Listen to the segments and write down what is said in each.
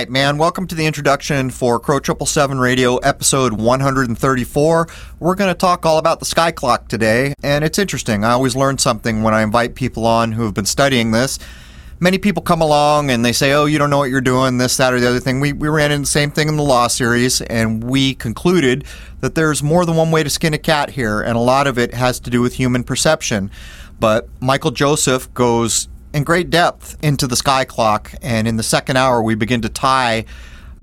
Right, man. Welcome to the introduction for Crow Triple Seven Radio, episode 134. We're going to talk all about the sky clock today, and it's interesting. I always learn something when I invite people on who have been studying this. Many people come along and they say, "Oh, you don't know what you're doing," this, that, or the other thing. We we ran into the same thing in the law series, and we concluded that there's more than one way to skin a cat here, and a lot of it has to do with human perception. But Michael Joseph goes in great depth into the sky clock. And in the second hour, we begin to tie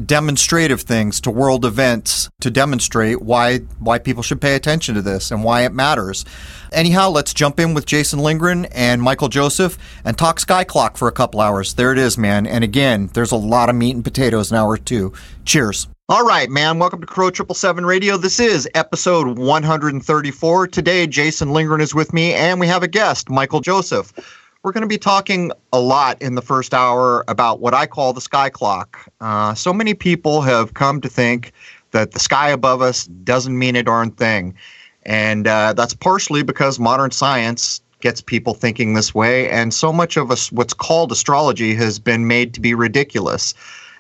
demonstrative things to world events to demonstrate why why people should pay attention to this and why it matters. Anyhow, let's jump in with Jason Lindgren and Michael Joseph and talk sky clock for a couple hours. There it is, man. And again, there's a lot of meat and potatoes in hour two. Cheers. All right, man. Welcome to Crow Triple Seven Radio. This is episode 134. Today, Jason Lindgren is with me, and we have a guest, Michael Joseph. We're going to be talking a lot in the first hour about what I call the sky clock. Uh, so many people have come to think that the sky above us doesn't mean a darn thing. And uh, that's partially because modern science gets people thinking this way. And so much of us, what's called astrology has been made to be ridiculous.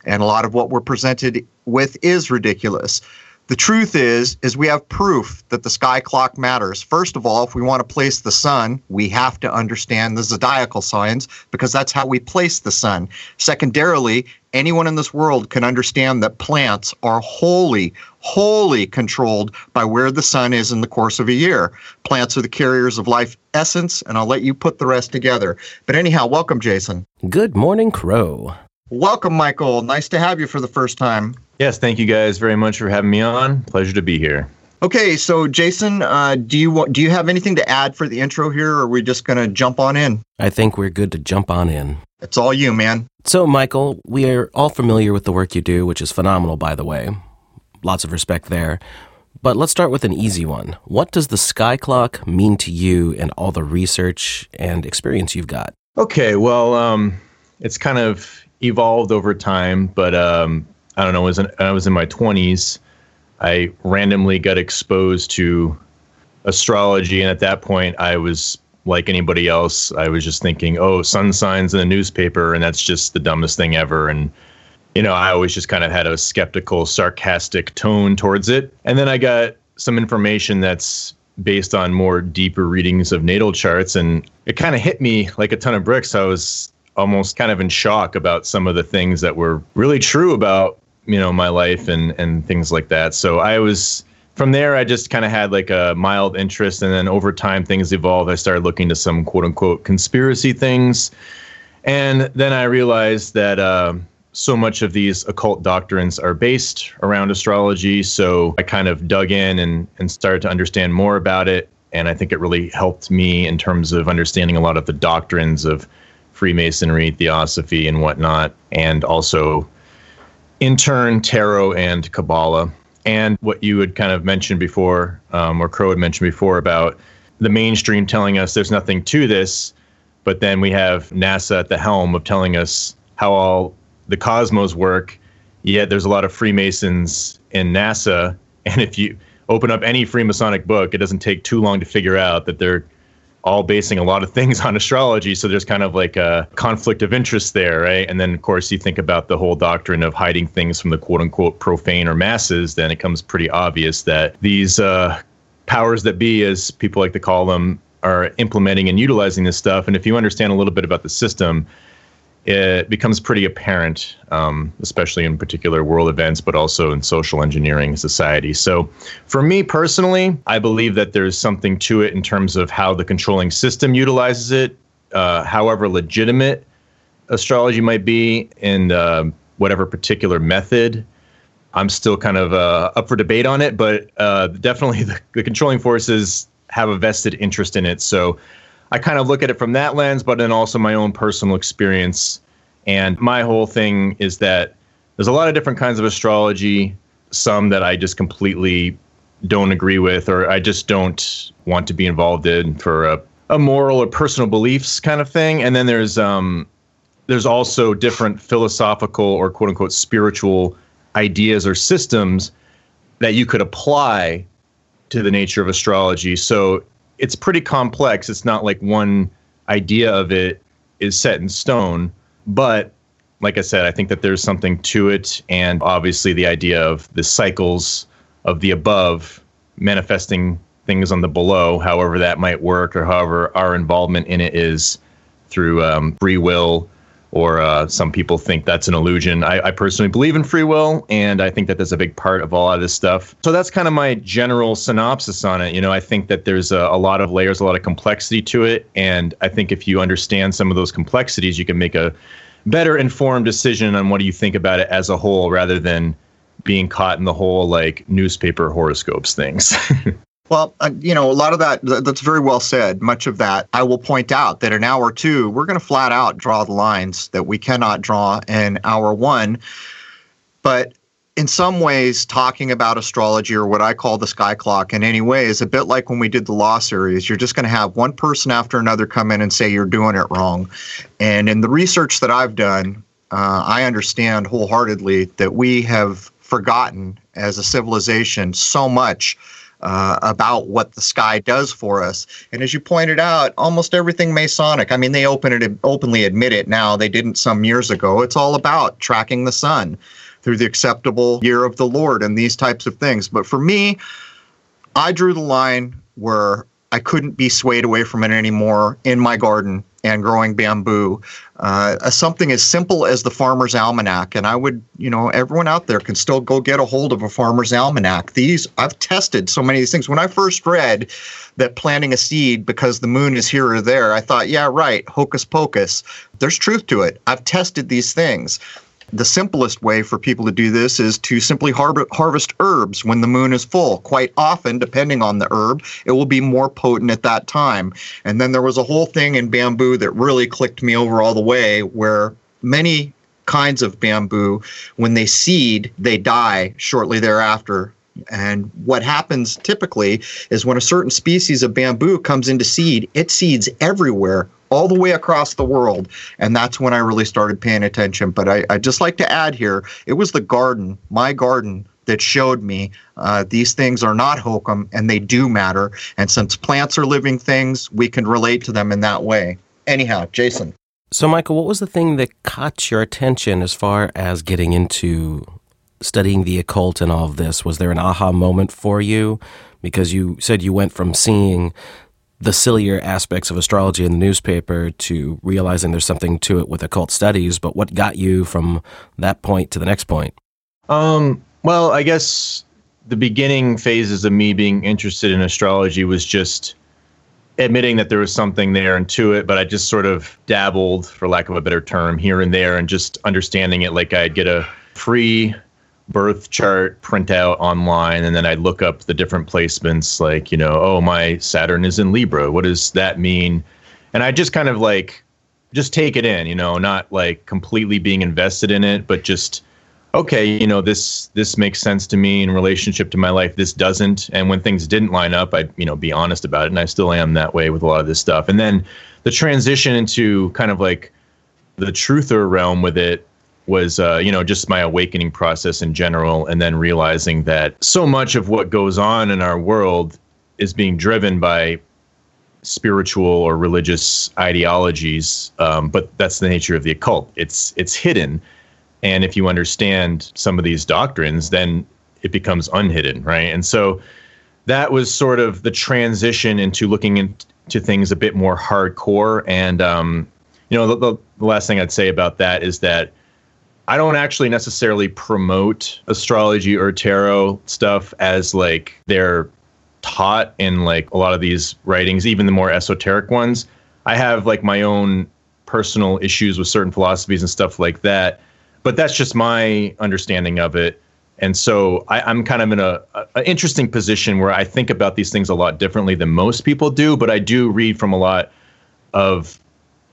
And a lot of what we're presented with is ridiculous. The truth is, is we have proof that the sky clock matters. First of all, if we want to place the sun, we have to understand the zodiacal signs because that's how we place the sun. Secondarily, anyone in this world can understand that plants are wholly, wholly controlled by where the sun is in the course of a year. Plants are the carriers of life essence, and I'll let you put the rest together. But anyhow, welcome, Jason. Good morning, Crow. Welcome, Michael. Nice to have you for the first time. Yes, thank you guys very much for having me on. Pleasure to be here. Okay, so Jason, uh, do you do you have anything to add for the intro here, or are we just going to jump on in? I think we're good to jump on in. It's all you, man. So, Michael, we are all familiar with the work you do, which is phenomenal, by the way. Lots of respect there. But let's start with an easy one. What does the sky clock mean to you and all the research and experience you've got? Okay, well, um, it's kind of evolved over time, but um, I don't know, was in, I was in my 20s. I randomly got exposed to astrology, and at that point, I was like anybody else. I was just thinking, oh, sun signs in the newspaper, and that's just the dumbest thing ever. And you know, I always just kind of had a skeptical, sarcastic tone towards it. And then I got some information that's based on more deeper readings of natal charts, and it kind of hit me like a ton of bricks. I was almost kind of in shock about some of the things that were really true about you know my life and and things like that. So I was from there. I just kind of had like a mild interest, and then over time things evolved. I started looking to some quote unquote conspiracy things, and then I realized that. Uh, so much of these occult doctrines are based around astrology. So I kind of dug in and, and started to understand more about it. And I think it really helped me in terms of understanding a lot of the doctrines of Freemasonry, Theosophy, and whatnot, and also in turn, tarot and Kabbalah. And what you had kind of mentioned before, um, or Crow had mentioned before about the mainstream telling us there's nothing to this, but then we have NASA at the helm of telling us how all the cosmos work. Yet there's a lot of Freemasons in NASA, and if you open up any Freemasonic book, it doesn't take too long to figure out that they're all basing a lot of things on astrology. So there's kind of like a conflict of interest there, right? And then, of course, you think about the whole doctrine of hiding things from the quote unquote profane or masses, then it comes pretty obvious that these uh, powers that be, as people like to call them, are implementing and utilizing this stuff. And if you understand a little bit about the system, it becomes pretty apparent, um, especially in particular world events, but also in social engineering society. So, for me personally, I believe that there's something to it in terms of how the controlling system utilizes it, uh, however legitimate astrology might be in uh, whatever particular method. I'm still kind of uh, up for debate on it, but uh, definitely the, the controlling forces have a vested interest in it. So, I kind of look at it from that lens, but then also my own personal experience. And my whole thing is that there's a lot of different kinds of astrology, some that I just completely don't agree with, or I just don't want to be involved in for a, a moral or personal beliefs kind of thing. And then there's um, there's also different philosophical or quote unquote spiritual ideas or systems that you could apply to the nature of astrology. So it's pretty complex. It's not like one idea of it is set in stone, but like I said, I think that there's something to it. And obviously, the idea of the cycles of the above manifesting things on the below, however that might work, or however our involvement in it is through um, free will or uh, some people think that's an illusion. I, I, personally believe in free will, and I think that that's a big part of all of this stuff. So that's kind of my general synopsis on it. You know, I think that there's a, a lot of layers, a lot of complexity to it, and I think if you understand some of those complexities, you can make a better informed decision on what do you think about it as a whole, rather than being caught in the whole like newspaper horoscopes things. Well, uh, you know, a lot of that, that's very well said. Much of that, I will point out that in hour two, we're going to flat out draw the lines that we cannot draw in hour one. But in some ways, talking about astrology or what I call the sky clock in any way is a bit like when we did the law series. You're just going to have one person after another come in and say you're doing it wrong. And in the research that I've done, uh, I understand wholeheartedly that we have forgotten as a civilization so much uh, about what the sky does for us. And as you pointed out, almost everything Masonic. I mean, they open it openly admit it now. They didn't some years ago. It's all about tracking the sun through the acceptable year of the Lord and these types of things. But for me, I drew the line where I couldn't be swayed away from it anymore in my garden and growing bamboo. Uh, something as simple as the Farmer's Almanac. And I would, you know, everyone out there can still go get a hold of a Farmer's Almanac. These, I've tested so many of these things. When I first read that planting a seed because the moon is here or there, I thought, yeah, right, hocus pocus. There's truth to it. I've tested these things. The simplest way for people to do this is to simply har- harvest herbs when the moon is full. Quite often, depending on the herb, it will be more potent at that time. And then there was a whole thing in bamboo that really clicked me over all the way where many kinds of bamboo, when they seed, they die shortly thereafter. And what happens typically is when a certain species of bamboo comes into seed, it seeds everywhere all the way across the world. And that's when I really started paying attention. But I, I just like to add here it was the garden, my garden, that showed me uh, these things are not hokum and they do matter. And since plants are living things, we can relate to them in that way. Anyhow, Jason. So, Michael, what was the thing that caught your attention as far as getting into studying the occult and all of this? Was there an aha moment for you? Because you said you went from seeing the sillier aspects of astrology in the newspaper to realizing there's something to it with occult studies. But what got you from that point to the next point? Um, well, I guess the beginning phases of me being interested in astrology was just admitting that there was something there and to it, but I just sort of dabbled, for lack of a better term, here and there and just understanding it like I'd get a free birth chart printout online and then I'd look up the different placements like, you know, oh, my Saturn is in Libra. What does that mean? And I just kind of like just take it in, you know, not like completely being invested in it, but just okay, you know, this this makes sense to me in relationship to my life. This doesn't. And when things didn't line up, I'd, you know, be honest about it. And I still am that way with a lot of this stuff. And then the transition into kind of like the truther realm with it was uh, you know just my awakening process in general and then realizing that so much of what goes on in our world is being driven by spiritual or religious ideologies um, but that's the nature of the occult. It's it's hidden. And if you understand some of these doctrines then it becomes unhidden right? And so that was sort of the transition into looking into things a bit more hardcore. And um, you know the, the last thing i'd say about that is that I don't actually necessarily promote astrology or tarot stuff as like they're taught in like a lot of these writings, even the more esoteric ones. I have like my own personal issues with certain philosophies and stuff like that, but that's just my understanding of it. And so I, am kind of in a, a, interesting position where I think about these things a lot differently than most people do, but I do read from a lot of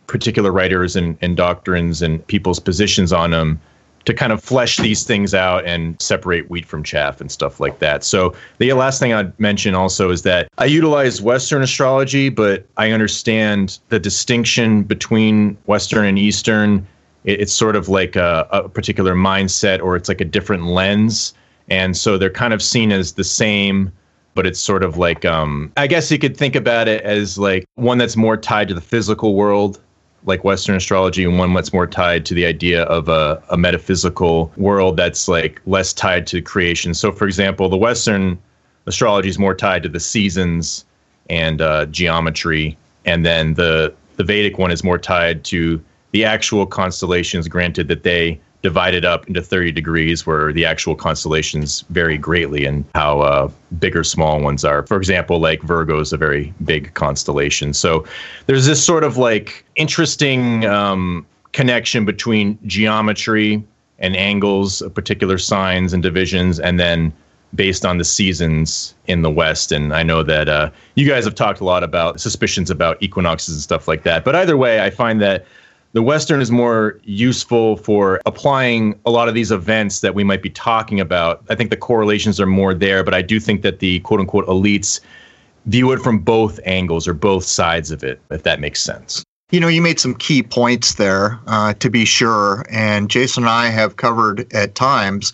particular writers and, and doctrines and people's positions on them to kind of flesh these things out and separate wheat from chaff and stuff like that. So the last thing I'd mention also is that I utilize Western astrology, but I understand the distinction between Western and Eastern. It's sort of like a, a particular mindset or it's like a different lens. And so they're kind of seen as the same but it's sort of like um, I guess you could think about it as like one that's more tied to the physical world like Western astrology and one that's more tied to the idea of a, a metaphysical world that's like less tied to creation. So, for example, the Western astrology is more tied to the seasons and uh, geometry, and then the the Vedic one is more tied to the actual constellations. Granted that they divided up into 30 degrees where the actual constellations vary greatly and how uh, big or small ones are. For example, like Virgo is a very big constellation. So there's this sort of like interesting um, connection between geometry and angles of particular signs and divisions, and then based on the seasons in the West. And I know that uh, you guys have talked a lot about suspicions about equinoxes and stuff like that. But either way, I find that the Western is more useful for applying a lot of these events that we might be talking about. I think the correlations are more there, but I do think that the quote unquote elites view it from both angles or both sides of it, if that makes sense. You know, you made some key points there, uh, to be sure. And Jason and I have covered at times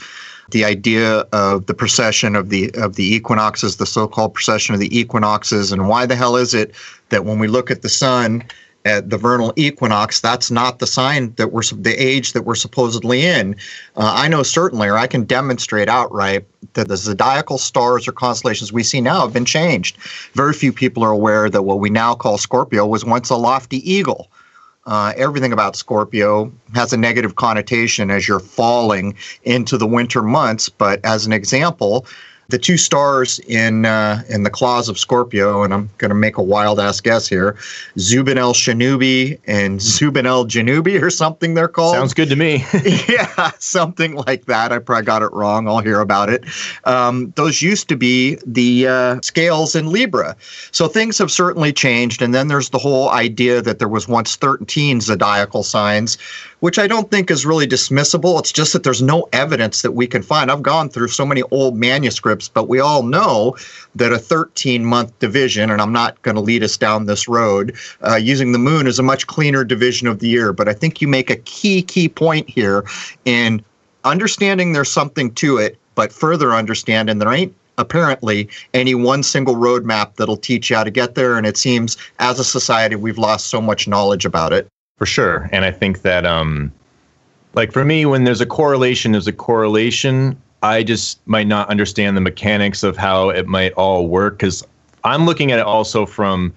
the idea of the precession of the of the equinoxes, the so-called precession of the equinoxes, and why the hell is it that when we look at the sun at the vernal equinox, that's not the sign that we're the age that we're supposedly in. Uh, I know certainly, or I can demonstrate outright that the zodiacal stars or constellations we see now have been changed. Very few people are aware that what we now call Scorpio was once a lofty eagle. Uh, everything about Scorpio has a negative connotation as you're falling into the winter months. But as an example, the two stars in uh, in the claws of Scorpio, and I'm going to make a wild ass guess here, Zubin El Shanubi and Zubin El Janubi or something they're called. Sounds good to me. yeah, something like that. I probably got it wrong. I'll hear about it. Um, those used to be the uh, scales in Libra. So things have certainly changed. And then there's the whole idea that there was once 13 zodiacal signs which I don't think is really dismissible. It's just that there's no evidence that we can find. I've gone through so many old manuscripts, but we all know that a 13 month division, and I'm not going to lead us down this road, uh, using the moon is a much cleaner division of the year. But I think you make a key, key point here in understanding there's something to it, but further understanding there ain't apparently any one single roadmap that'll teach you how to get there. And it seems as a society, we've lost so much knowledge about it. For sure. And I think that, um, like for me, when there's a correlation, there's a correlation. I just might not understand the mechanics of how it might all work because I'm looking at it also from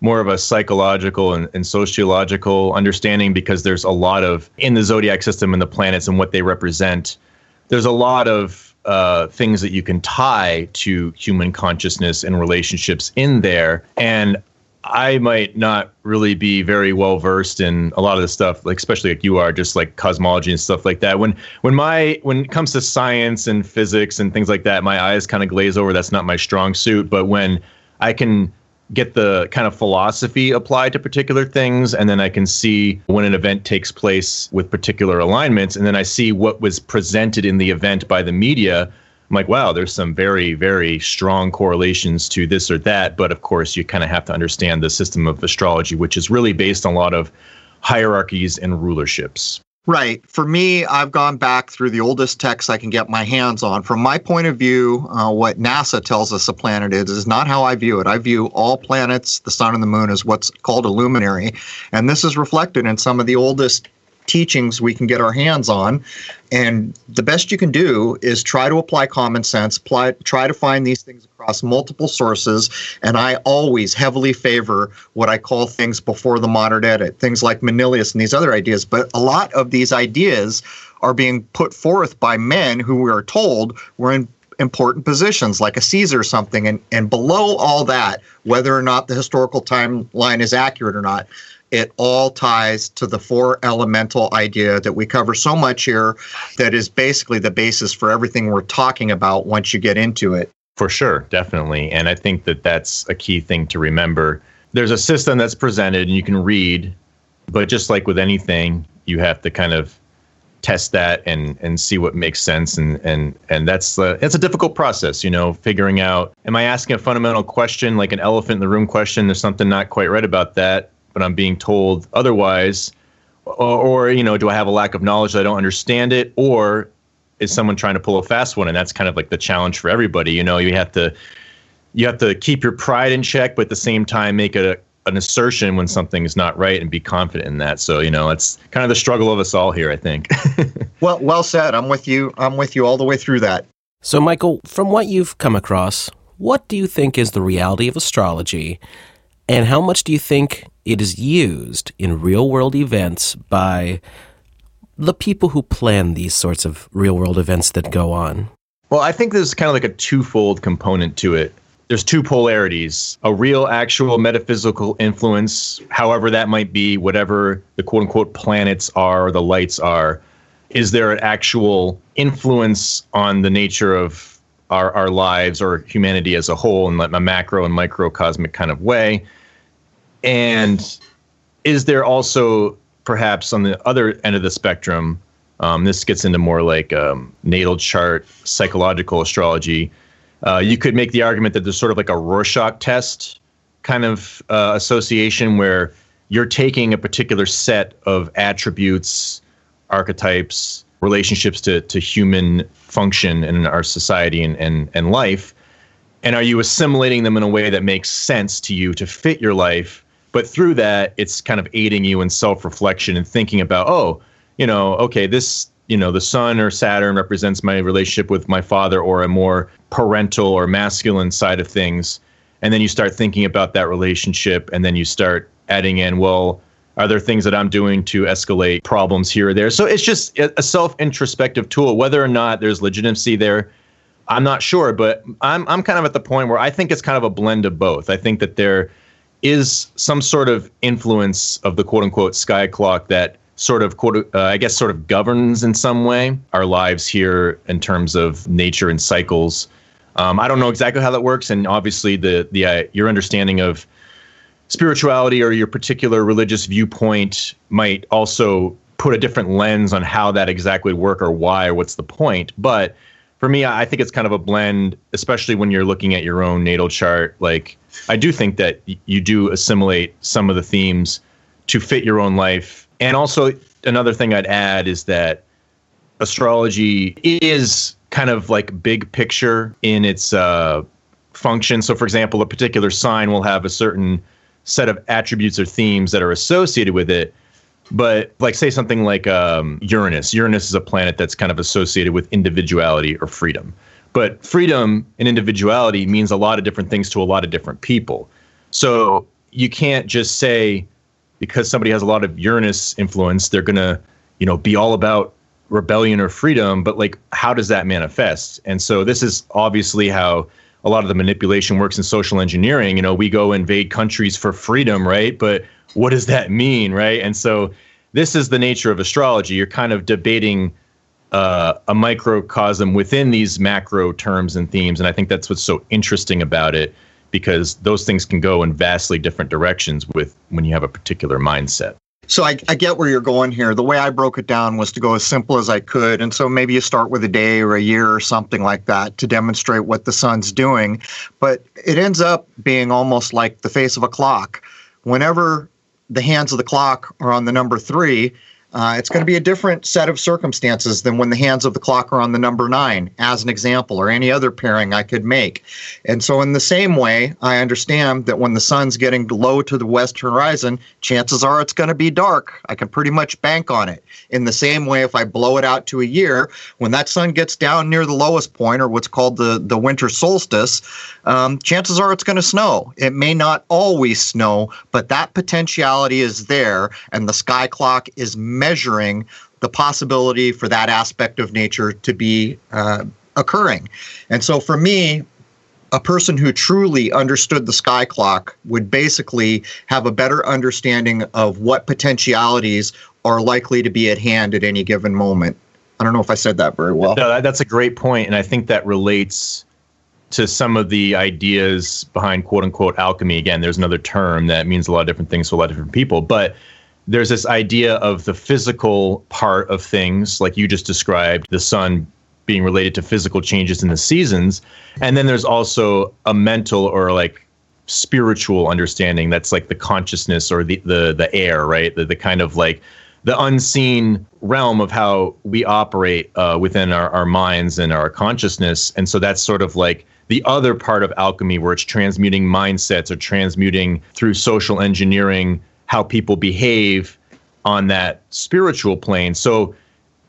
more of a psychological and, and, sociological understanding because there's a lot of in the zodiac system and the planets and what they represent. There's a lot of uh, things that you can tie to human consciousness and relationships in there. And I might not really be very well versed in a lot of the stuff, like especially like you are, just like cosmology and stuff like that. When when my when it comes to science and physics and things like that, my eyes kind of glaze over. That's not my strong suit. But when I can get the kind of philosophy applied to particular things and then I can see when an event takes place with particular alignments and then I see what was presented in the event by the media I'm like, wow, there's some very, very strong correlations to this or that. But of course, you kind of have to understand the system of astrology, which is really based on a lot of hierarchies and rulerships. Right. For me, I've gone back through the oldest texts I can get my hands on. From my point of view, uh, what NASA tells us a planet is is not how I view it. I view all planets, the sun and the moon, as what's called a luminary, and this is reflected in some of the oldest teachings we can get our hands on. And the best you can do is try to apply common sense, apply, try to find these things across multiple sources. And I always heavily favor what I call things before the modern edit, things like Manilius and these other ideas. But a lot of these ideas are being put forth by men who we are told were in important positions like a Caesar or something. And, and below all that, whether or not the historical timeline is accurate or not, it all ties to the four elemental idea that we cover so much here that is basically the basis for everything we're talking about once you get into it. For sure, definitely. And I think that that's a key thing to remember. There's a system that's presented and you can read, but just like with anything, you have to kind of test that and and see what makes sense and and and that's uh, it's a difficult process you know figuring out am i asking a fundamental question like an elephant in the room question there's something not quite right about that but I'm being told otherwise, or, or you know, do I have a lack of knowledge that I don't understand it, or is someone trying to pull a fast one? And that's kind of like the challenge for everybody. You know, you have to you have to keep your pride in check, but at the same time make a an assertion when something is not right and be confident in that. So, you know, it's kind of the struggle of us all here, I think. well, well said. I'm with you. I'm with you all the way through that. So, Michael, from what you've come across, what do you think is the reality of astrology? And how much do you think it is used in real world events by the people who plan these sorts of real world events that go on? Well, I think there's kind of like a twofold component to it there's two polarities a real actual metaphysical influence however that might be whatever the quote unquote planets are or the lights are is there an actual influence on the nature of our, our lives or humanity as a whole in a macro and microcosmic kind of way. And is there also perhaps on the other end of the spectrum um, this gets into more like um, natal chart psychological astrology uh, you could make the argument that there's sort of like a Rorschach test kind of uh, association where you're taking a particular set of attributes, archetypes, relationships to, to human function in our society and, and, and life. And are you assimilating them in a way that makes sense to you to fit your life? But through that, it's kind of aiding you in self reflection and thinking about, oh, you know, okay, this you know the sun or saturn represents my relationship with my father or a more parental or masculine side of things and then you start thinking about that relationship and then you start adding in well are there things that i'm doing to escalate problems here or there. So it's just a self introspective tool. Whether or not there's legitimacy there i'm not sure but i'm i'm kind of at the point where i think it's kind of a blend of both. I think that there is some sort of influence of the quote unquote sky clock that sort of uh, I guess sort of governs in some way our lives here in terms of nature and cycles. Um, I don't know exactly how that works, and obviously the the uh, your understanding of spirituality or your particular religious viewpoint might also put a different lens on how that exactly would work or why or what's the point. But for me, I think it's kind of a blend, especially when you're looking at your own natal chart. Like I do think that you do assimilate some of the themes to fit your own life and also, another thing I'd add is that astrology is kind of like big picture in its uh, function. So, for example, a particular sign will have a certain set of attributes or themes that are associated with it. But, like, say something like um, Uranus. Uranus is a planet that's kind of associated with individuality or freedom. But freedom and individuality means a lot of different things to a lot of different people. So, you can't just say, because somebody has a lot of Uranus influence, they're gonna, you know, be all about rebellion or freedom. But like, how does that manifest? And so this is obviously how a lot of the manipulation works in social engineering. You know, we go invade countries for freedom, right? But what does that mean, right? And so this is the nature of astrology. You're kind of debating uh, a microcosm within these macro terms and themes, and I think that's what's so interesting about it because those things can go in vastly different directions with when you have a particular mindset. So I, I, get where you're going here. The way I broke it down was to go as simple as I could. And so maybe you start with a day or a year or something like that to demonstrate what the sun's doing. But it ends up being almost like the face of a clock. Whenever the hands of the clock are on the number three, uh, it's going to be a different set of circumstances than when the hands of the clock are on the number nine, as an example, or any other pairing I could make. And so, in the same way, I understand that when the sun's getting low to the west horizon, chances are it's going to be dark. I can pretty much bank on it. In the same way, if I blow it out to a year, when that sun gets down near the lowest point, or what's called the, the winter solstice, um, chances are it's going to snow. It may not always snow, but that potentiality is there, and the sky clock is measuring the possibility for that aspect of nature to be uh, occurring. And so for me, a person who truly understood the sky clock would basically have a better understanding of what potentialities are likely to be at hand at any given moment. I don't know if I said that very well. No, that's a great point, and I think that relates to some of the ideas behind quote unquote alchemy. Again, there's another term that means a lot of different things to a lot of different people, but there's this idea of the physical part of things, like you just described, the sun being related to physical changes in the seasons. And then there's also a mental or like spiritual understanding that's like the consciousness or the the the air, right? The the kind of like the unseen realm of how we operate uh, within our, our minds and our consciousness. And so that's sort of like the other part of alchemy where it's transmuting mindsets or transmuting through social engineering how people behave on that spiritual plane. So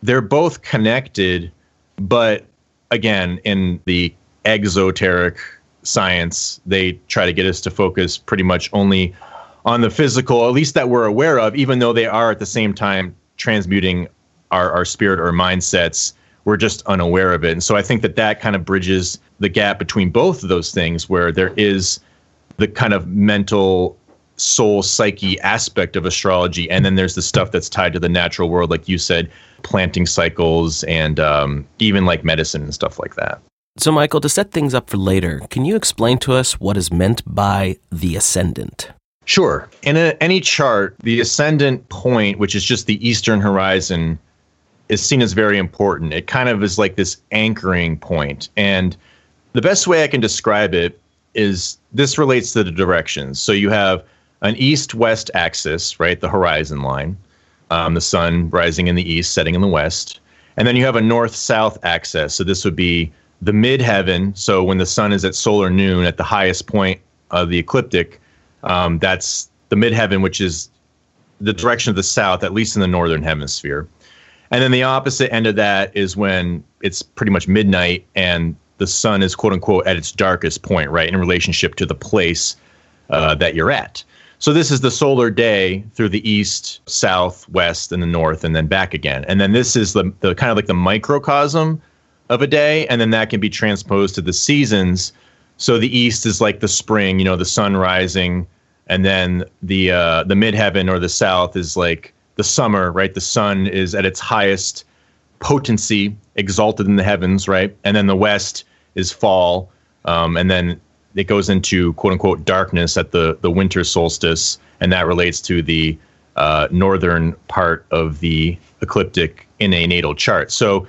they're both connected, but again, in the exoteric science, they try to get us to focus pretty much only on the physical, at least that we're aware of, even though they are at the same time transmuting our, our spirit or mindsets. We're just unaware of it. And so I think that that kind of bridges the gap between both of those things, where there is the kind of mental soul psyche aspect of astrology and then there's the stuff that's tied to the natural world like you said planting cycles and um, even like medicine and stuff like that so michael to set things up for later can you explain to us what is meant by the ascendant Sure. In a, any chart, the ascendant point, which is just the eastern horizon, is seen as very important. It kind of is like this anchoring. And the best way I can describe it is this relates to the directions. So you have an east west axis, right? The horizon line, um, the sun rising in the east, setting in the west. And then you have a north south axis. So this would be the midheaven. So when the sun is at solar noon at the highest point of the ecliptic, um, that's the midheaven, which is the direction of the south, at least in the northern hemisphere. And then the opposite end of that is when it's pretty much midnight and the sun is quote unquote at its darkest point, right, in relationship to the place uh, that you're at. So this is the solar day through the east, south, west, and the north, and then back again. And then this is the, the kind of like the microcosm of a day, and then that can be transposed to the seasons. So the east is like the spring, you know, the sun rising, and then the uh, the midheaven or the south is like the summer, right? The sun is at its highest potency, exalted in the heavens, right? And then the west is fall, um, and then it goes into quote unquote darkness at the the winter solstice, and that relates to the uh, northern part of the ecliptic in a natal chart. So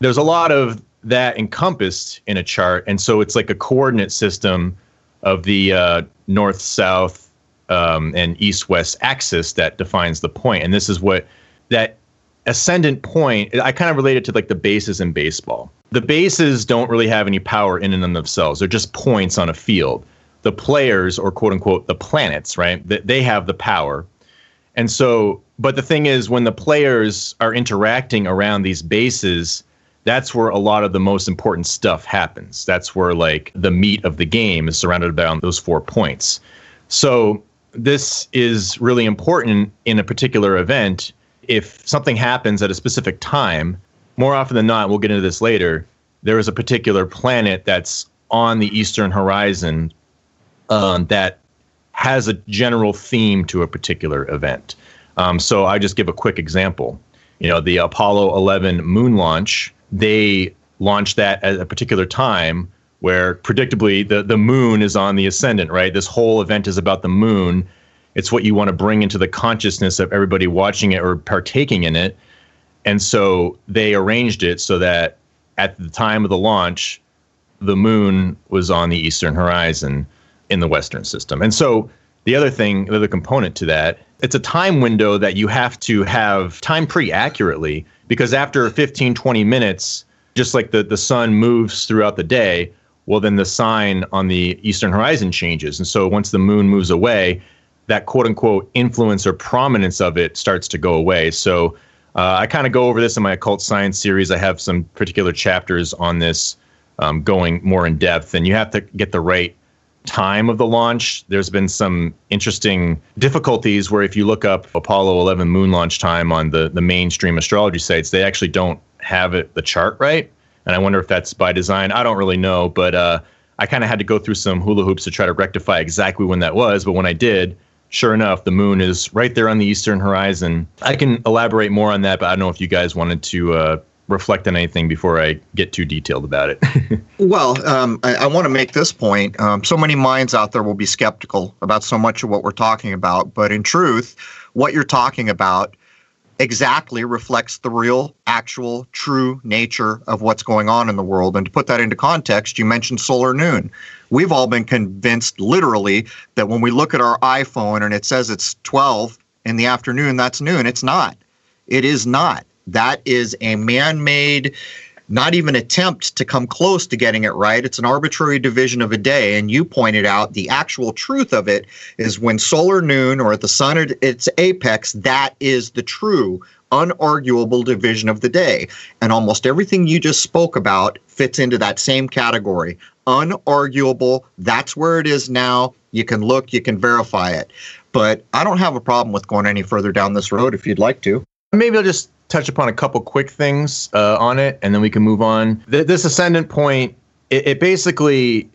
there's a lot of that encompassed in a chart, and so it's like a coordinate system of the uh, north south um, and east west axis that defines the point. And this is what that ascendant point, I kind of relate it to like the bases in baseball. The bases don't really have any power in and of themselves, they're just points on a field. The players, or quote unquote, the planets, right? They have the power. And so, but the thing is, when the players are interacting around these bases, that's where a lot of the most important stuff happens. That's where like the meat of the game is surrounded around those four points. So this is really important in a particular event. If something happens at a specific time, more often than not, we'll get into this later, there is a particular planet that's on the eastern horizon um, that has a general theme to a particular event. Um, so I just give a quick example. You know, the Apollo 11 moon launch they launched that at a particular time where predictably the, the moon is on the ascendant, right? This whole event is about the moon. It's what you want to bring into the consciousness of everybody watching it or partaking in it. And so they arranged it so that at the time of the launch, the moon was on the eastern horizon in the Western system. And so the other thing, the other component to that, it's a time window that you have to have time pretty accurately because after 15 20 minutes just like the, the sun moves throughout the day well then the sign on the eastern horizon changes and so once the moon moves away that quote unquote influence or prominence of it starts to go away so uh, i kind of go over this in my occult science series i have some particular chapters on this um, going more in depth and you have to get the right time of the launch, there's been some interesting difficulties where if you look up Apollo 11 moon launch time on the, the mainstream astrology sites, they actually don't have it the chart right. And I wonder if that's by design. I don't really know, but uh, I kind of had to go through some hula hoops to try to rectify exactly when that was. But when I did, sure enough, the moon is right there on the eastern horizon. I can elaborate more on that, but I don't know if you guys wanted to uh, reflect on anything before I get too detailed about it. well, um, I, I want to make this point. Um, so many minds out there will be skeptical about so much of what we're talking about, but in truth, what you're talking about exactly reflects the real, actual, true nature of what's going on in the world. And to put that into context, you mentioned solar noon. We've all been convinced literally that when we look at our iPhone and it says it's 12 in the afternoon, that's noon. It's not. It is not. That is a man made not even attempt to come close to getting it right. It's an arbitrary division of a day. And you pointed out the actual truth of it is when solar noon or at the sun at its apex, that is the true, unarguable division of the day. And almost everything you just spoke about fits into that same category. Unarguable, that's where it is now. You can look, you can verify it. But I don't have a problem with going any further down this road if you'd like to. Maybe I'll just touch upon a couple quick things uh, on it, and then we can move on. Th- this ascendant point, it, it, basically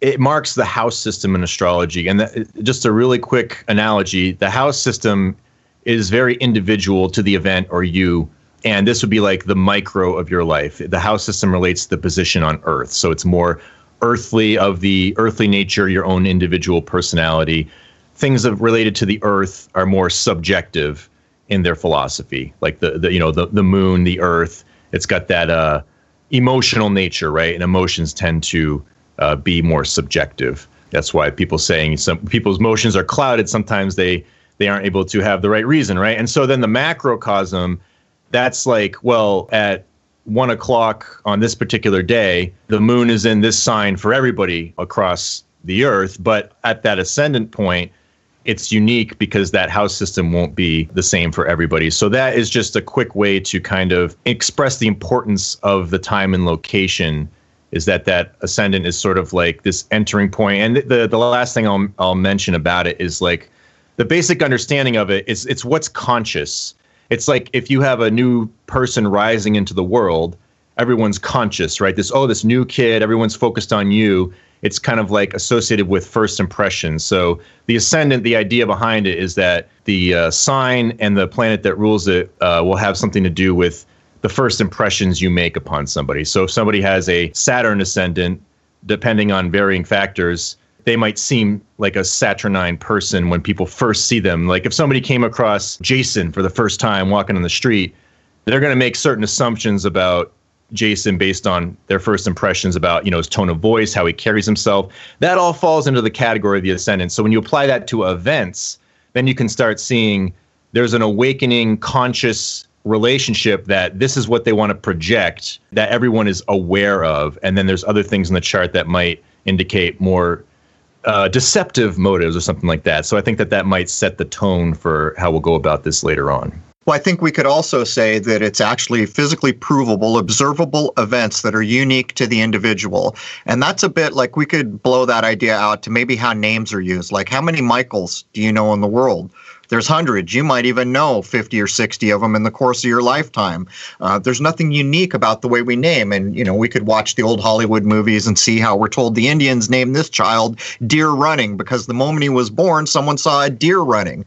it marks the house system in astrology. And that, just a really quick analogy: the house system is very individual to the event or you. And this would be like the micro of your life. The house system relates to the position on Earth, so it's more earthly of the earthly nature, your own individual personality. Things related to the Earth are more subjective in their philosophy. Like the, the you know the the moon, the earth, it's got that uh, emotional nature, right? And emotions tend to uh, be more subjective. That's why people saying some people's emotions are clouded. Sometimes they they aren't able to have the right reason, right? And so then the macrocosm, that's like well at one o'clock on this particular day, the moon is in this sign for everybody across the earth, but at that ascendant point, it's unique because that house system won't be the same for everybody. So that is just a quick way to kind of express the importance of the time and location is that that ascendant is sort of like this entering point. And the the last thing I'll I'll mention about it is like the basic understanding of it is it's what's conscious. It's like if you have a new person rising into the world, everyone's conscious, right? This oh, this new kid, everyone's focused on you it's kind of like associated with first impressions. So the ascendant, the idea behind it is that the uh, sign and the planet that rules it uh, will have something to do with the first impressions you make upon somebody. So if somebody has a Saturn ascendant, depending on varying factors, they might seem like a saturnine person when people first see them. Like if somebody came across Jason for the first time walking on the street, they're going to make certain assumptions about Jason based on their first impressions about, you know, his tone of voice, how he carries himself. That all falls into the category of the ascendant. So when you apply that to events, then you can start seeing there's an awakening conscious relationship that this is what they want to project that everyone is aware of and then there's other things in the chart that might indicate more uh, deceptive motives or something like that so i think that that might set the tone for how we'll go about this later on well, I think we could also say that it's actually physically provable, observable events that are unique to the individual. And that's a bit like we could blow that idea out to maybe how names are used. Like, how many Michaels do you know in the world? There's hundreds. You might even know 50 or 60 of them in the course of your lifetime. Uh, there's nothing unique about the way we name. And, you know, we could watch the old Hollywood movies and see how we're told the Indians named this child Deer Running because the moment he was born, someone saw a deer running.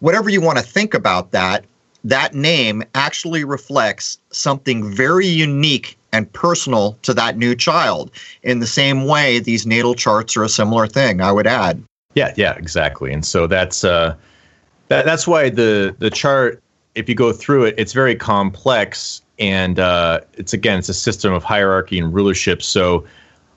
Whatever you want to think about that, that name actually reflects something very unique and personal to that new child. In the same way, these natal charts are a similar thing, I would add. Yeah, yeah, exactly. And so that's uh, that, that's why the the chart, if you go through it, it's very complex, and uh, it's again, it's a system of hierarchy and rulership. So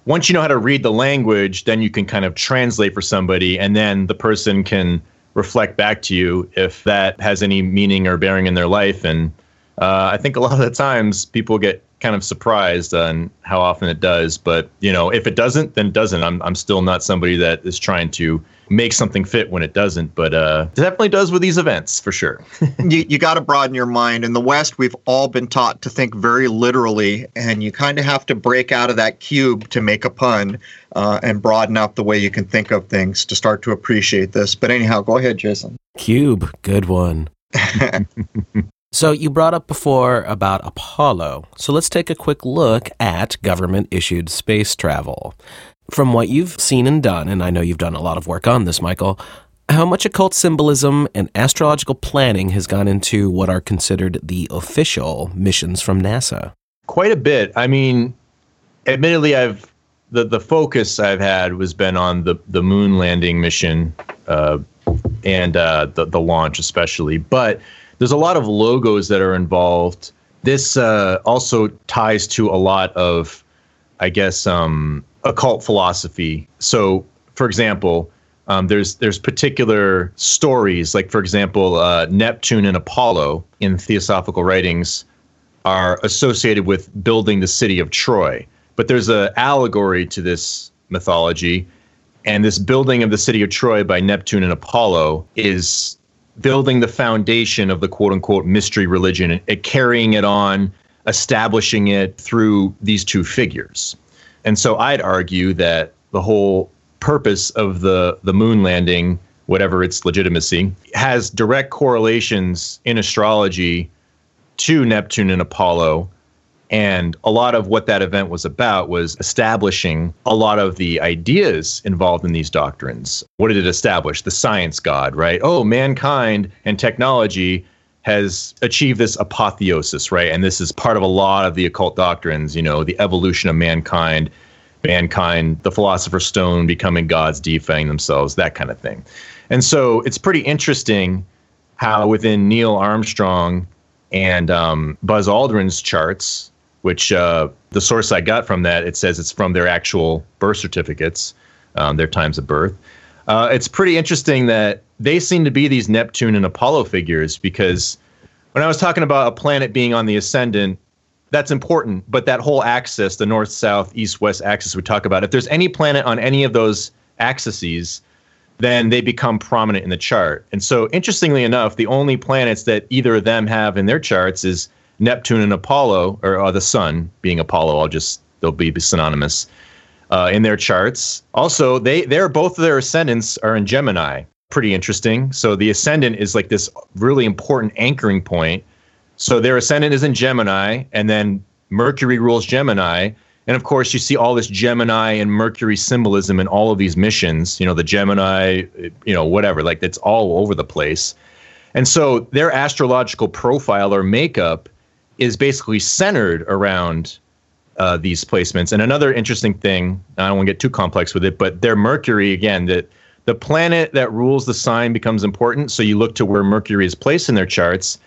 once you know how to read the language, then you can kind of translate for somebody, and then the person can reflect back to you if that has any meaning or bearing in their life. And uh, I think a lot of the times people get kind of surprised on how often it does. But you know, if it doesn't, then it doesn't. I'm I'm still not somebody that is trying to make something fit when it doesn't. But uh, it definitely does with these events for sure. you you got to broaden your mind. In the West, we've all been taught to think very literally, and you kind of have to break out of that cube to make a pun. Uh, and broaden out the way you can think of things to start to appreciate this. But anyhow, go ahead, Jason. Cube, good one. So you brought up before about Apollo. So let's take a quick look at government issued space travel. From what you've seen and done, and I know you've done a lot of work on this, Michael, how much occult symbolism and astrological planning has gone into what are considered the official missions from NASA? Quite a bit. I mean, admittedly, I've the the focus I've had was been on the the moon landing mission uh, and uh, the the launch, especially, but there's a lot of logos that are involved. This uh, also ties to a lot of, I guess, um, occult philosophy. So, for example, Um, there's there's particular stories, like for example, uh, Neptune and Apollo in theosophical writings are associated with building the city of Troy. But there's an allegory to this mythology, and this building of the city of Troy by Neptune and Apollo is building the foundation of the quote unquote mystery religion and carrying it on, establishing it through these two figures. And so I'd argue that the whole purpose of the, the moon landing, whatever its legitimacy, has direct correlations in astrology to Neptune and Apollo. And a lot of what that event was about was establishing a lot of the ideas involved in these doctrines. What did it establish? The science god, right? Oh, mankind and technology has achieved this apotheosis, right? And this is part of a lot of the occult doctrines, you know, the evolution of mankind, mankind, the philosopher's stone becoming gods, deifying themselves, that kind of thing. And so it's pretty interesting how within Neil Armstrong and um, Buzz Aldrin's charts, which uh, the source I got from that, it says it's from their actual birth certificates, um, their times of birth. Uh, it's pretty interesting that they seem to be these Neptune and Apollo figures because when I was talking about a planet being on the ascendant, that's important. But that whole axis, the north, south, east, west axis we talk about, if there's any planet on any of those axes, then they become prominent in the chart. And so, interestingly enough, the only planets that either of them have in their charts is Neptune and Apollo, or uh, the Sun being Apollo. I'll just they'll be synonymous uh, in their charts. Also, they they're both of their ascendants are in Gemini. Pretty interesting. So the ascendant is like this really important anchoring point. So their ascendant is in Gemini, and then Mercury rules Gemini. And of course, you see all this Gemini and Mercury symbolism in all of these missions, you know, the Gemini, you know, whatever, like it's all over the place. And so their astrological profile or makeup is basically centered around uh, these placements. And another interesting thing, I don't want to get too complex with it, but their Mercury, again, that the planet that rules the sign becomes important. So you look to where Mercury is placed in their charts.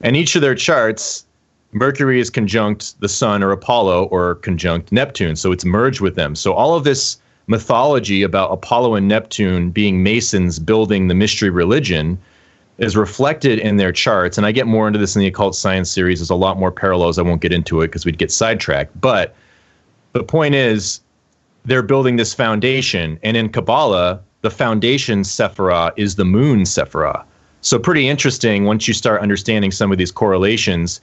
And each of their charts, Mercury is conjunct the Sun or Apollo or conjunct Neptune. So it's merged with them. So all of this mythology about Apollo and Neptune being Masons building the mystery religion is reflected in their charts. And I get more into this in the occult science series. There's a lot more parallels. I won't get into it because we'd get sidetracked. But the point is, they're building this foundation. And in Kabbalah, the foundation Sephirah is the moon Sephirah. So, pretty interesting once you start understanding some of these correlations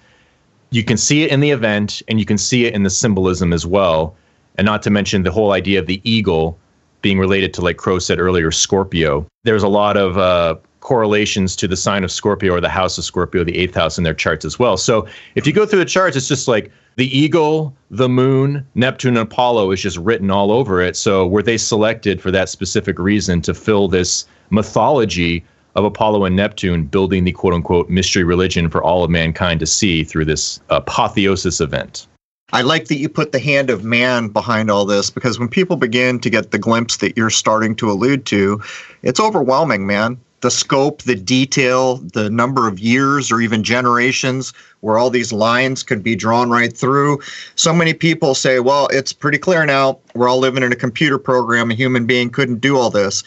you can see it in the event and you can see it in the symbolism as well. And not to mention the whole idea of the eagle being related to, like Crow said earlier, Scorpio. There's a lot of uh, correlations to the sign of Scorpio or the house of Scorpio, the eighth house in their charts as well. So if you go through the charts, it's just like the eagle, the moon, Neptune, and Apollo is just written all over it. So were they selected for that specific reason to fill this mythology of Apollo and Neptune building the quote unquote mystery religion for all of mankind to see through this apotheosis event. I like that you put the hand of man behind all this because when people begin to get the glimpse that you're starting to allude to, it's overwhelming, man. The scope, the detail, the number of years or even generations where all these lines could be drawn right through. So many people say, well, it's pretty clear now. We're all living in a computer program. A human being couldn't do all this.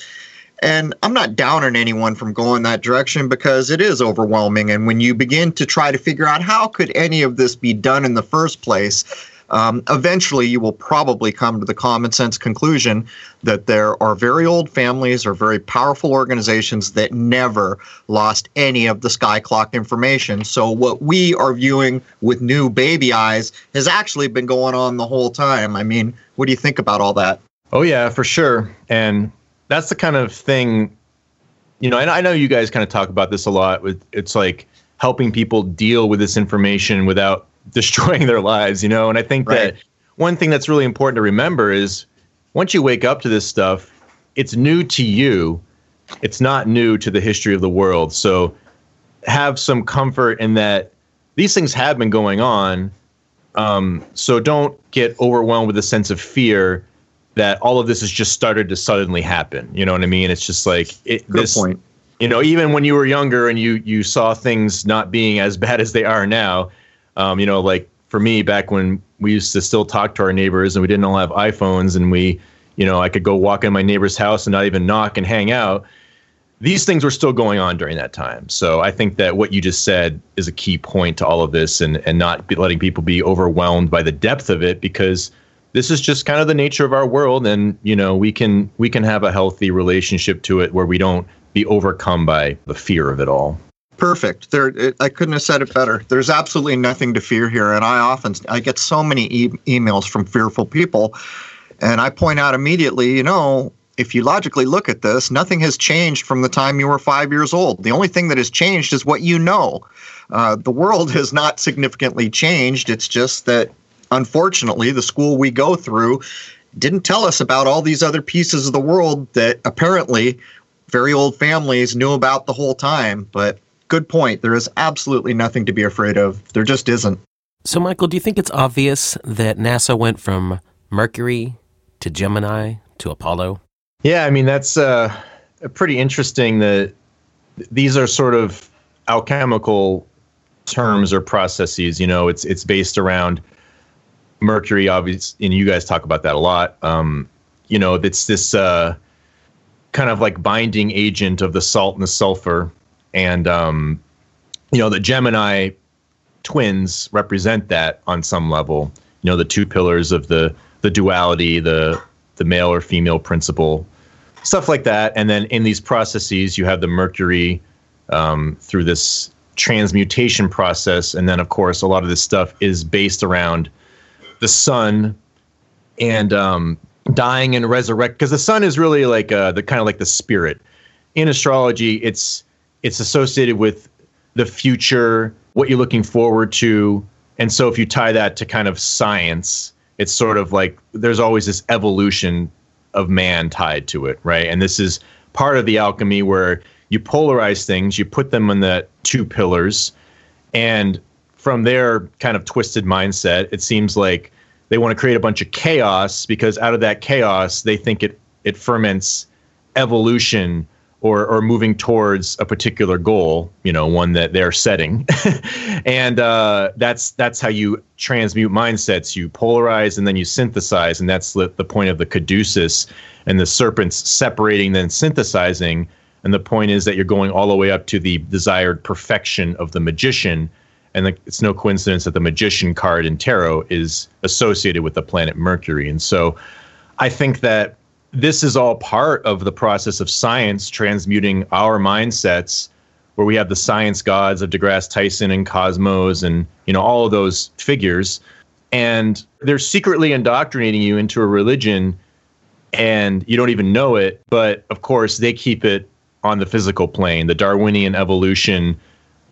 And I'm not downing anyone from going that direction because it is overwhelming. And when you begin to try to figure out how could any of this be done in the first place, um, eventually you will probably come to the common sense conclusion that there are very old families or very powerful organizations that never lost any of the sky clock information. So what we are viewing with new baby eyes has actually been going on the whole time. I mean, what do you think about all that? Oh yeah, for sure. And that's the kind of thing, you know, and I know you guys kind of talk about this a lot with it's like helping people deal with this information without destroying their lives, you know, and I think right. that one thing that's really important to remember is once you wake up to this stuff, it's new to you. It's not new to the history of the world. So have some comfort in that these things have been going on. Um, so don't get overwhelmed with a sense of fear that all of this has just started to suddenly happen. You know what I mean? It's just like it, Good this point. You know, even when you were younger and you you saw things not being as bad as they are now, um, you know, like for me back when we used to still talk to our neighbors and we didn't all have iPhones and we, you know, I could go walk in my neighbor's house and not even knock and hang out. These things were still going on during that time. So I think that what you just said is a key point to all of this and, and not letting people be overwhelmed by the depth of it because this is just kind of the nature of our world and you know we can we can have a healthy relationship to it where we don't be overcome by the fear of it all perfect. There it, i couldn't have said it better. There's absolutely nothing to fear here and i often i get so many e- emails from fearful people and i point out immediately you know if you logically look at this nothing has changed from the time you were five years old. The only thing that has changed is what you know. Uh, the world has not significantly changed. It's just that unfortunately the school we go through didn't tell us about all these other pieces of the world that apparently very old families knew about the whole time but good point. There is absolutely nothing to be afraid of. There just isn't. So, Michael, do you think it's obvious that NASA went from Mercury to Gemini to Apollo? Yeah, I mean, that's uh, pretty interesting that these are sort of alchemical terms or processes. You know, it's it's based around Mercury, obviously, and you guys talk about that a lot. Um, you know, it's this uh, kind of like binding agent of the salt and the sulfur and um, you know the Gemini twins represent that on some level. You know the two pillars of the the duality, the the male or female principle, stuff like that. And then in these processes, you have the Mercury um, through this transmutation process, and then of course a lot of this stuff is based around the sun and um, dying and resurrect because the sun is really like uh, the kind of like the spirit in astrology. It's it's associated with the future, what you're looking forward to. And so if you tie that to kind of science, it's sort of like there's always this evolution of man tied to it, right? And this is part of the alchemy where you polarize things, you put them on the two pillars, and from their kind of twisted mindset, it seems like they want to create a bunch of chaos because out of that chaos, they think it it ferments evolution or or moving towards a particular goal, you know, one that they're setting, and uh, that's that's how you transmute mindsets. You polarize and then you synthesize, and that's the, the point of the caduceus and the serpents separating then synthesizing. And the point is that you're going all the way up to the desired perfection of the magician. And the, it's no coincidence that the magician card in tarot is associated with the planet Mercury. And so I think that this is all part of the process of science transmuting our mindsets where we have the science gods of deGrasse Tyson and Cosmos and you know all of those figures. And they're secretly indoctrinating you into a religion and you don't even know it but of course they keep it on the physical plane. The darwinian evolution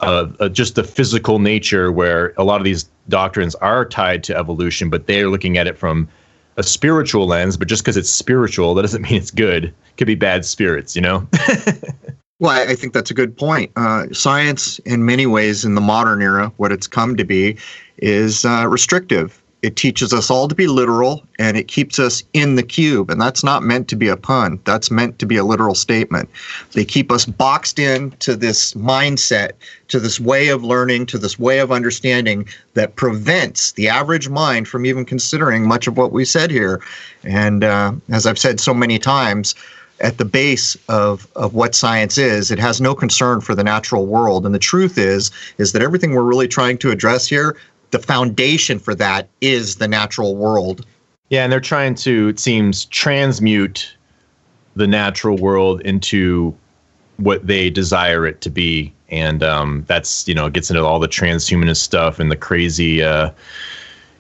of uh, just the physical nature where a lot of these doctrines are tied to evolution but they're looking at it from a spiritual lens, but just because it's spiritual, that doesn't mean it's good. It could be bad spirits, you know? well, I think that's a good point. Uh, science, in many ways, in the modern era, what it's come to be, is uh, restrictive. It teaches us all to be literal and it keeps us in the cube. And that's not meant to be a pun, that's meant to be a literal statement. They keep us boxed in to this mindset, to this way of learning, to this way of understanding that prevents the average mind from even considering much of what we said here. And uh, as I've said so many times, at the base of, of what science is. It has no concern for the natural world. And the truth is, is that everything we're really trying to address here the foundation for that is the natural world. Yeah, and they're trying to, it seems, transmute the natural world into what they desire it to be. And um, that's, you know, it gets into all the transhumanist stuff and the crazy uh,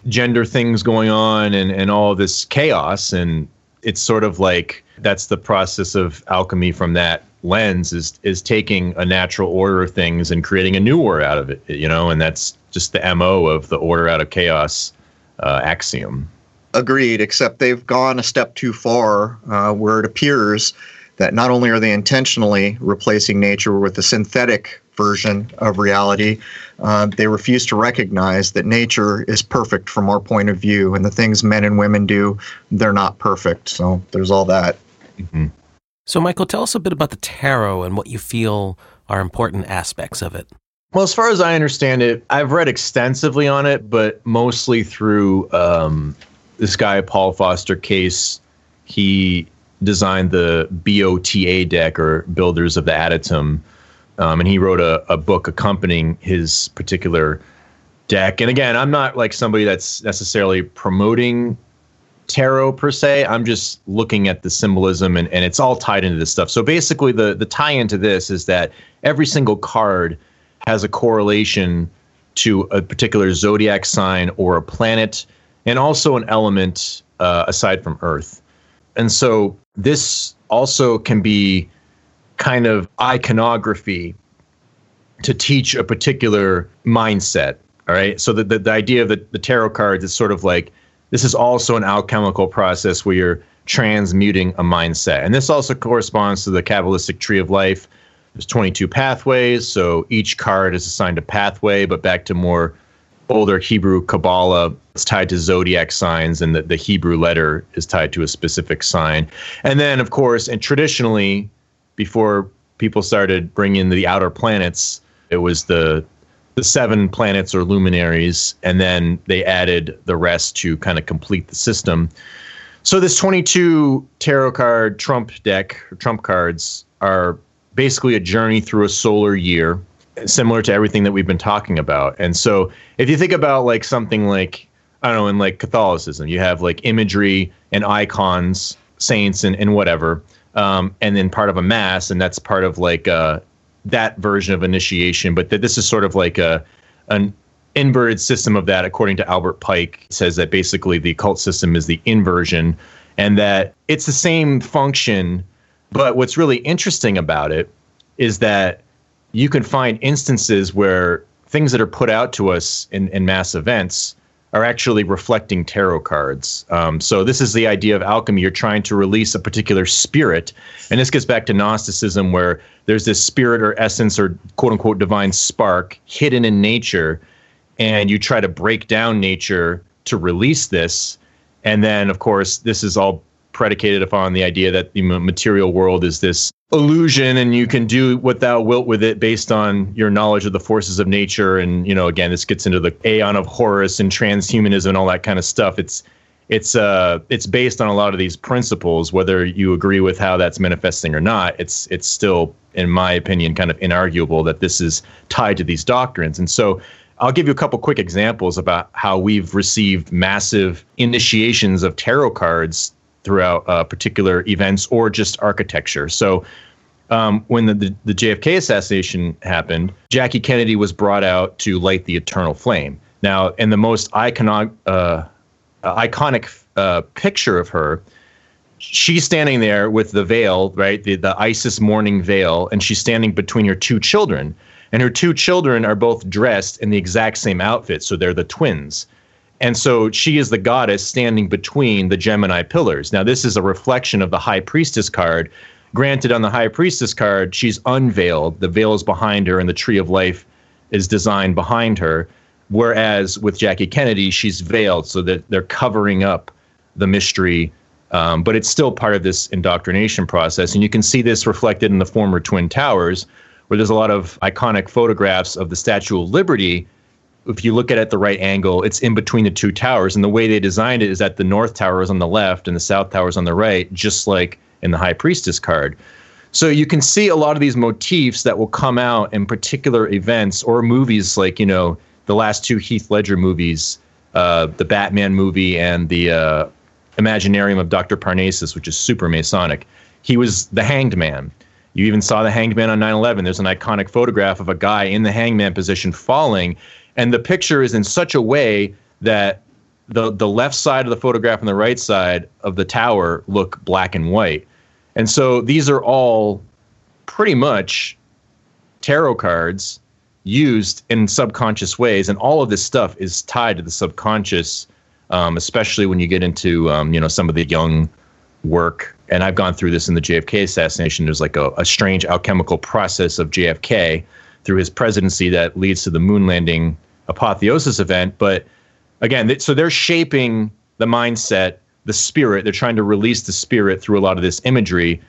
gender things going on and, and all this chaos. And it's sort of like that's the process of alchemy from that lens is is taking a natural order of things and creating a new order out of it you know and that's just the mo of the order out of chaos uh, axiom agreed except they've gone a step too far uh, where it appears that not only are they intentionally replacing nature with a synthetic version of reality uh, they refuse to recognize that nature is perfect from our point of view and the things men and women do they're not perfect so there's all that mm-hmm. So, Michael, tell us a bit about the tarot and what you feel are important aspects of it. Well, as far as I understand it, I've read extensively on it, but mostly through um, this guy, Paul Foster Case. he designed the BOTA deck or Builders of the Adytum. Um, and he wrote a, a book accompanying his particular deck. And again, I'm not like somebody that's necessarily promoting tarot per se. I'm just looking at the symbolism and, and it's all tied into this stuff. So basically the the tie into this is that every single card has a correlation to a particular zodiac sign or a planet and also an element uh, aside from Earth. And so this also can be kind of iconography to teach a particular mindset. All right. So the, the, the idea of the, the tarot cards is sort of like this is also an alchemical process where you're transmuting a mindset. And this also corresponds to the Kabbalistic tree of life. There's 22 pathways. So each card is assigned a pathway, but back to more older Hebrew Kabbalah, it's tied to zodiac signs, and the, the Hebrew letter is tied to a specific sign. And then, of course, and traditionally, before people started bringing the outer planets, it was the the seven planets or luminaries, and then they added the rest to kind of complete the system. So this 22 tarot card trump deck, trump cards, are basically a journey through a solar year similar to everything that we've been talking about. And so if you think about like something like I don't know, in like Catholicism, you have like imagery and icons, saints and, and whatever, um, and then part of a mass, and that's part of like uh, that version of initiation. But that this is sort of like a an inverted system of that, according to Albert Pike, says that basically the cult system is the inversion, and that it's the same function. But what's really interesting about it is that you can find instances where things that are put out to us in, in mass events are actually reflecting tarot cards. Um, so this is the idea of alchemy. You're trying to release a particular spirit, and this gets back to Gnosticism, where there's this spirit or essence or quote unquote divine spark hidden in nature, and you try to break down nature to release this. And then, of course, this is all predicated upon the idea that the material world is this illusion and you can do what thou wilt with it based on your knowledge of the forces of nature. And you know again this gets into the aeon of horus and transhumanism and all that kind of stuff. It's it's uh it's based on a lot of these principles whether you agree with how that's manifesting or not. It's it's still in my opinion kind of inarguable that this is tied to these doctrines. And so I'll give you a couple quick examples about how we've received massive initiations of tarot cards throughout uh, particular events or just architecture. So um, when the, the, the, JFK assassination happened, Jackie Kennedy was brought out to light the eternal flame. Now, in the most iconic, uh, iconic uh, picture of her, she's standing there with the veil, right, the, the ISIS mourning veil, and she's standing between her two children. And her two children are both dressed in the exact same outfit, so they're the twins. And so she is the goddess standing between the Gemini pillars. Now, this is a reflection of the High Priestess card. Granted, on the High Priestess card, she's unveiled. The veil is behind her, and the Tree of Life is designed behind her. Whereas with Jackie Kennedy, she's veiled, so that they're covering up the mystery. Um, but it's still part of this indoctrination process. And you can see this reflected in the former Twin Towers, where there's a lot of iconic photographs of the Statue of Liberty if you look at it at the right angle, it's in between the two towers. And the way they designed it is that the North Tower is on the left and the South Tower is on the right, just like in the High Priestess card. So you can see a lot of these motifs that will come out in particular events or movies like, you know, the last two Heath Ledger movies, uh, the Batman movie and the uh, Imaginarium of Dr. Parnassus, which is super Masonic. He was the hanged man. You even saw the hanged man on 9 11. There's an iconic photograph of a guy in the hangman position falling and the picture is in such a way that the the left side of the photograph and the right side of the tower look black and white. And so these are all pretty much tarot cards used in subconscious ways, and all of this stuff is tied to the subconscious, um, especially when you get into um, you know some of the Jung work. And I've gone through this in the JFK assassination. There's like a, a strange alchemical process of JFK through his presidency that leads to the moon landing apotheosis event. But again, so they're shaping the mindset, the spirit. They're trying to release the spirit through a lot of this imagery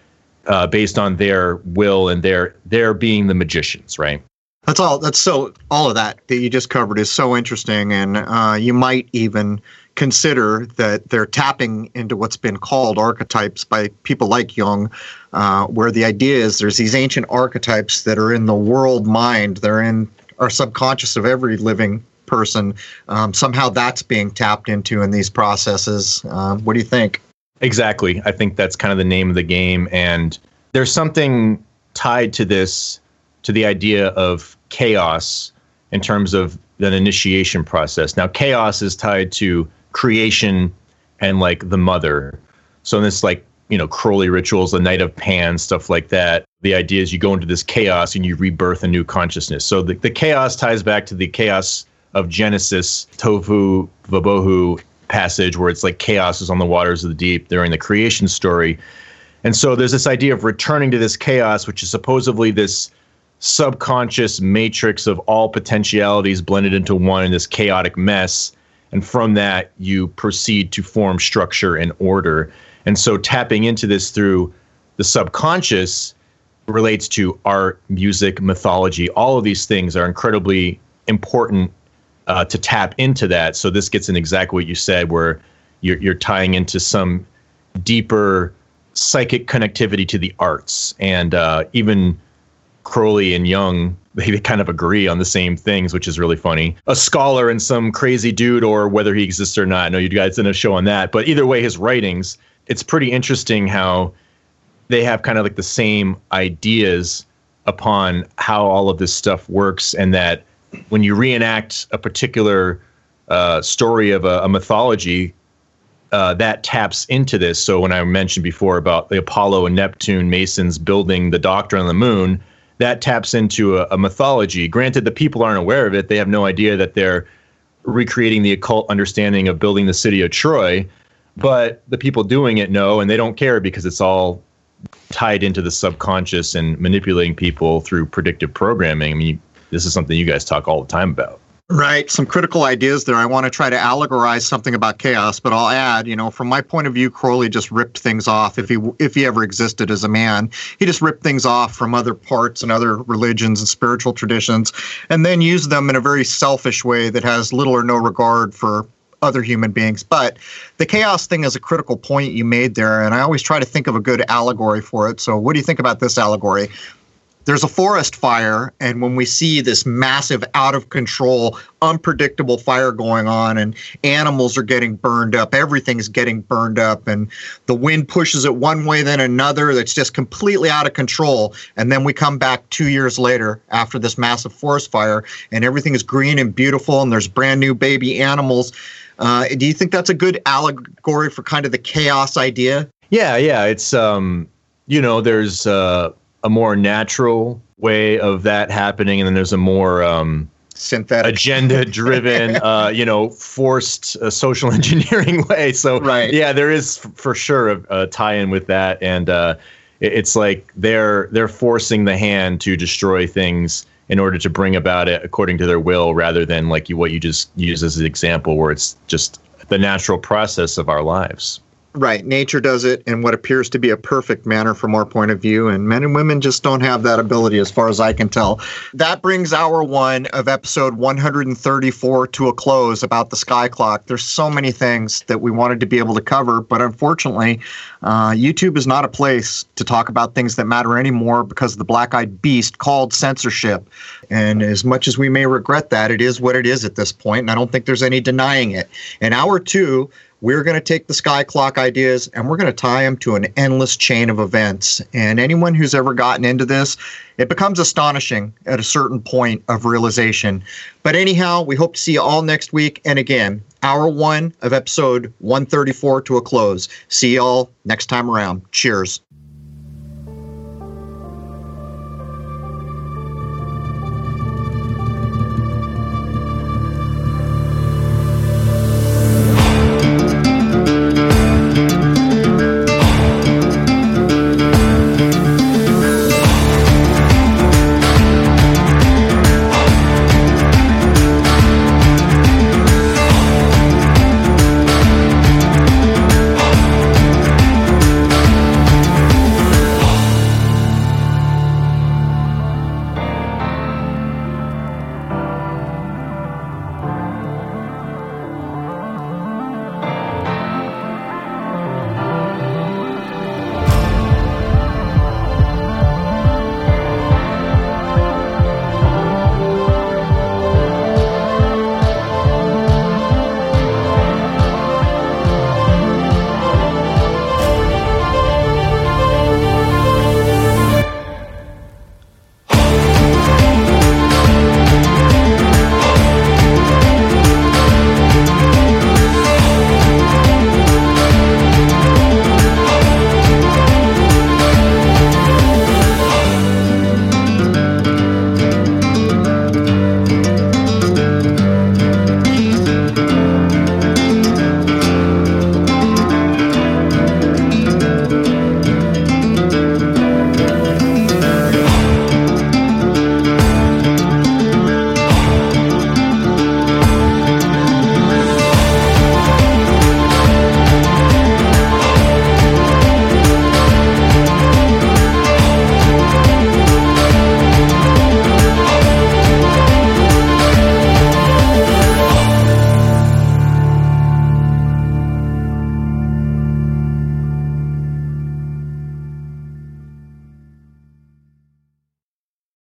uh, based on their will and their their being the magicians, right? That's all. That's so. All of that that you just covered is so interesting, and uh, you might even consider that they're tapping into what's been called archetypes by people like Jung, uh, where the idea is there's these ancient archetypes that are in the world mind. They're in our subconscious of every living person. Um, somehow that's being tapped into in these processes. Uh, what do you think? Exactly. I think that's kind of the name of the game. And there's something tied to this, to the idea of chaos in terms of an initiation process. Now, chaos is tied to creation and like the mother. So, in this, like, you know, Crowley rituals, the Night of Pan, stuff like that. The idea is you go into this chaos and you rebirth a new consciousness. So, the, the chaos ties back to the chaos of Genesis, Tohu Vabohu passage, where it's like chaos is on the waters of the deep during the creation story. And so there's this idea of returning to this chaos, which is supposedly this subconscious matrix of all potentialities blended into one in this chaotic mess. And from that, you proceed to form structure and order. And so tapping into this through the subconscious relates to art, music, mythology. All of these things are incredibly important uh, to tap into that. So this gets in exactly what you said, where you're, you're tying into some deeper psychic connectivity to the arts. And uh, even Crowley and Jung, they kind of agree on the same things, which is really funny. A scholar and some crazy dude, or whether he exists or not. I know you guys did a show on that, but either way, his writings, it's pretty interesting how they have kind of like the same ideas upon how all of this stuff works, and that when you reenact a particular uh, story of a, a mythology, uh, that taps into this. So when I mentioned before about the Apollo and Neptune Masons building the Doctor on the Moon, that taps into a, a, mythology. Granted, the people aren't aware of it; they have no idea that they're recreating the occult understanding of building the city of Troy. But the people doing it know, and they don't care because it's all tied into the subconscious and manipulating people through predictive programming. I mean, this is something you guys talk all the time about. Right. Some critical ideas there. I want to try to allegorize something about chaos, but I'll add, you know, from my point of view, Crowley just ripped things off. If he if he ever existed as a man, he just ripped things off from other parts and other religions and spiritual traditions, and then used them in a very selfish way that has little or no regard for other human beings. But the chaos thing is a critical point you made there, and I always try to think of a good allegory for it. So, what do you think about this allegory? There's a forest fire and when we see this massive out of control unpredictable fire going on and animals are getting burned up everything's getting burned up and the wind pushes it one way then another that's just completely out of control and then we come back 2 years later after this massive forest fire and everything is green and beautiful and there's brand new baby animals. Uh, do you think that's a good allegory for kind of the chaos idea? Yeah yeah it's um you know there's uh a more natural way of that happening, and then there's a more um, synthetic, agenda-driven, uh, you know, forced uh, social engineering way. So, right. yeah, there is f- for sure a, a, tie-in with that, and uh, it, it's like they're they're forcing the hand to destroy things in order to bring about it according to their will, rather than like you, what you just use as an example, where it's just the natural process of our lives. Right. Nature does it in what appears to be a perfect manner from our point of view. And men and women just don't have that ability, as far as I can tell. That brings hour one of episode 134 to a close about the sky clock. There's so many things that we wanted to be able to cover, but unfortunately, uh, YouTube is not a place to talk about things that matter anymore because of the black eyed beast called censorship. And as much as we may regret that, it is what it is at this point, and I don't think there's any denying it. In hour two, we're going to take the sky clock ideas and we're going to tie them to an endless chain of events. And anyone who's ever gotten into this, it becomes astonishing at a certain point of realization. But anyhow, we hope to see you all next week. And again, hour one of episode 134 to a close. See y'all next time around. Cheers.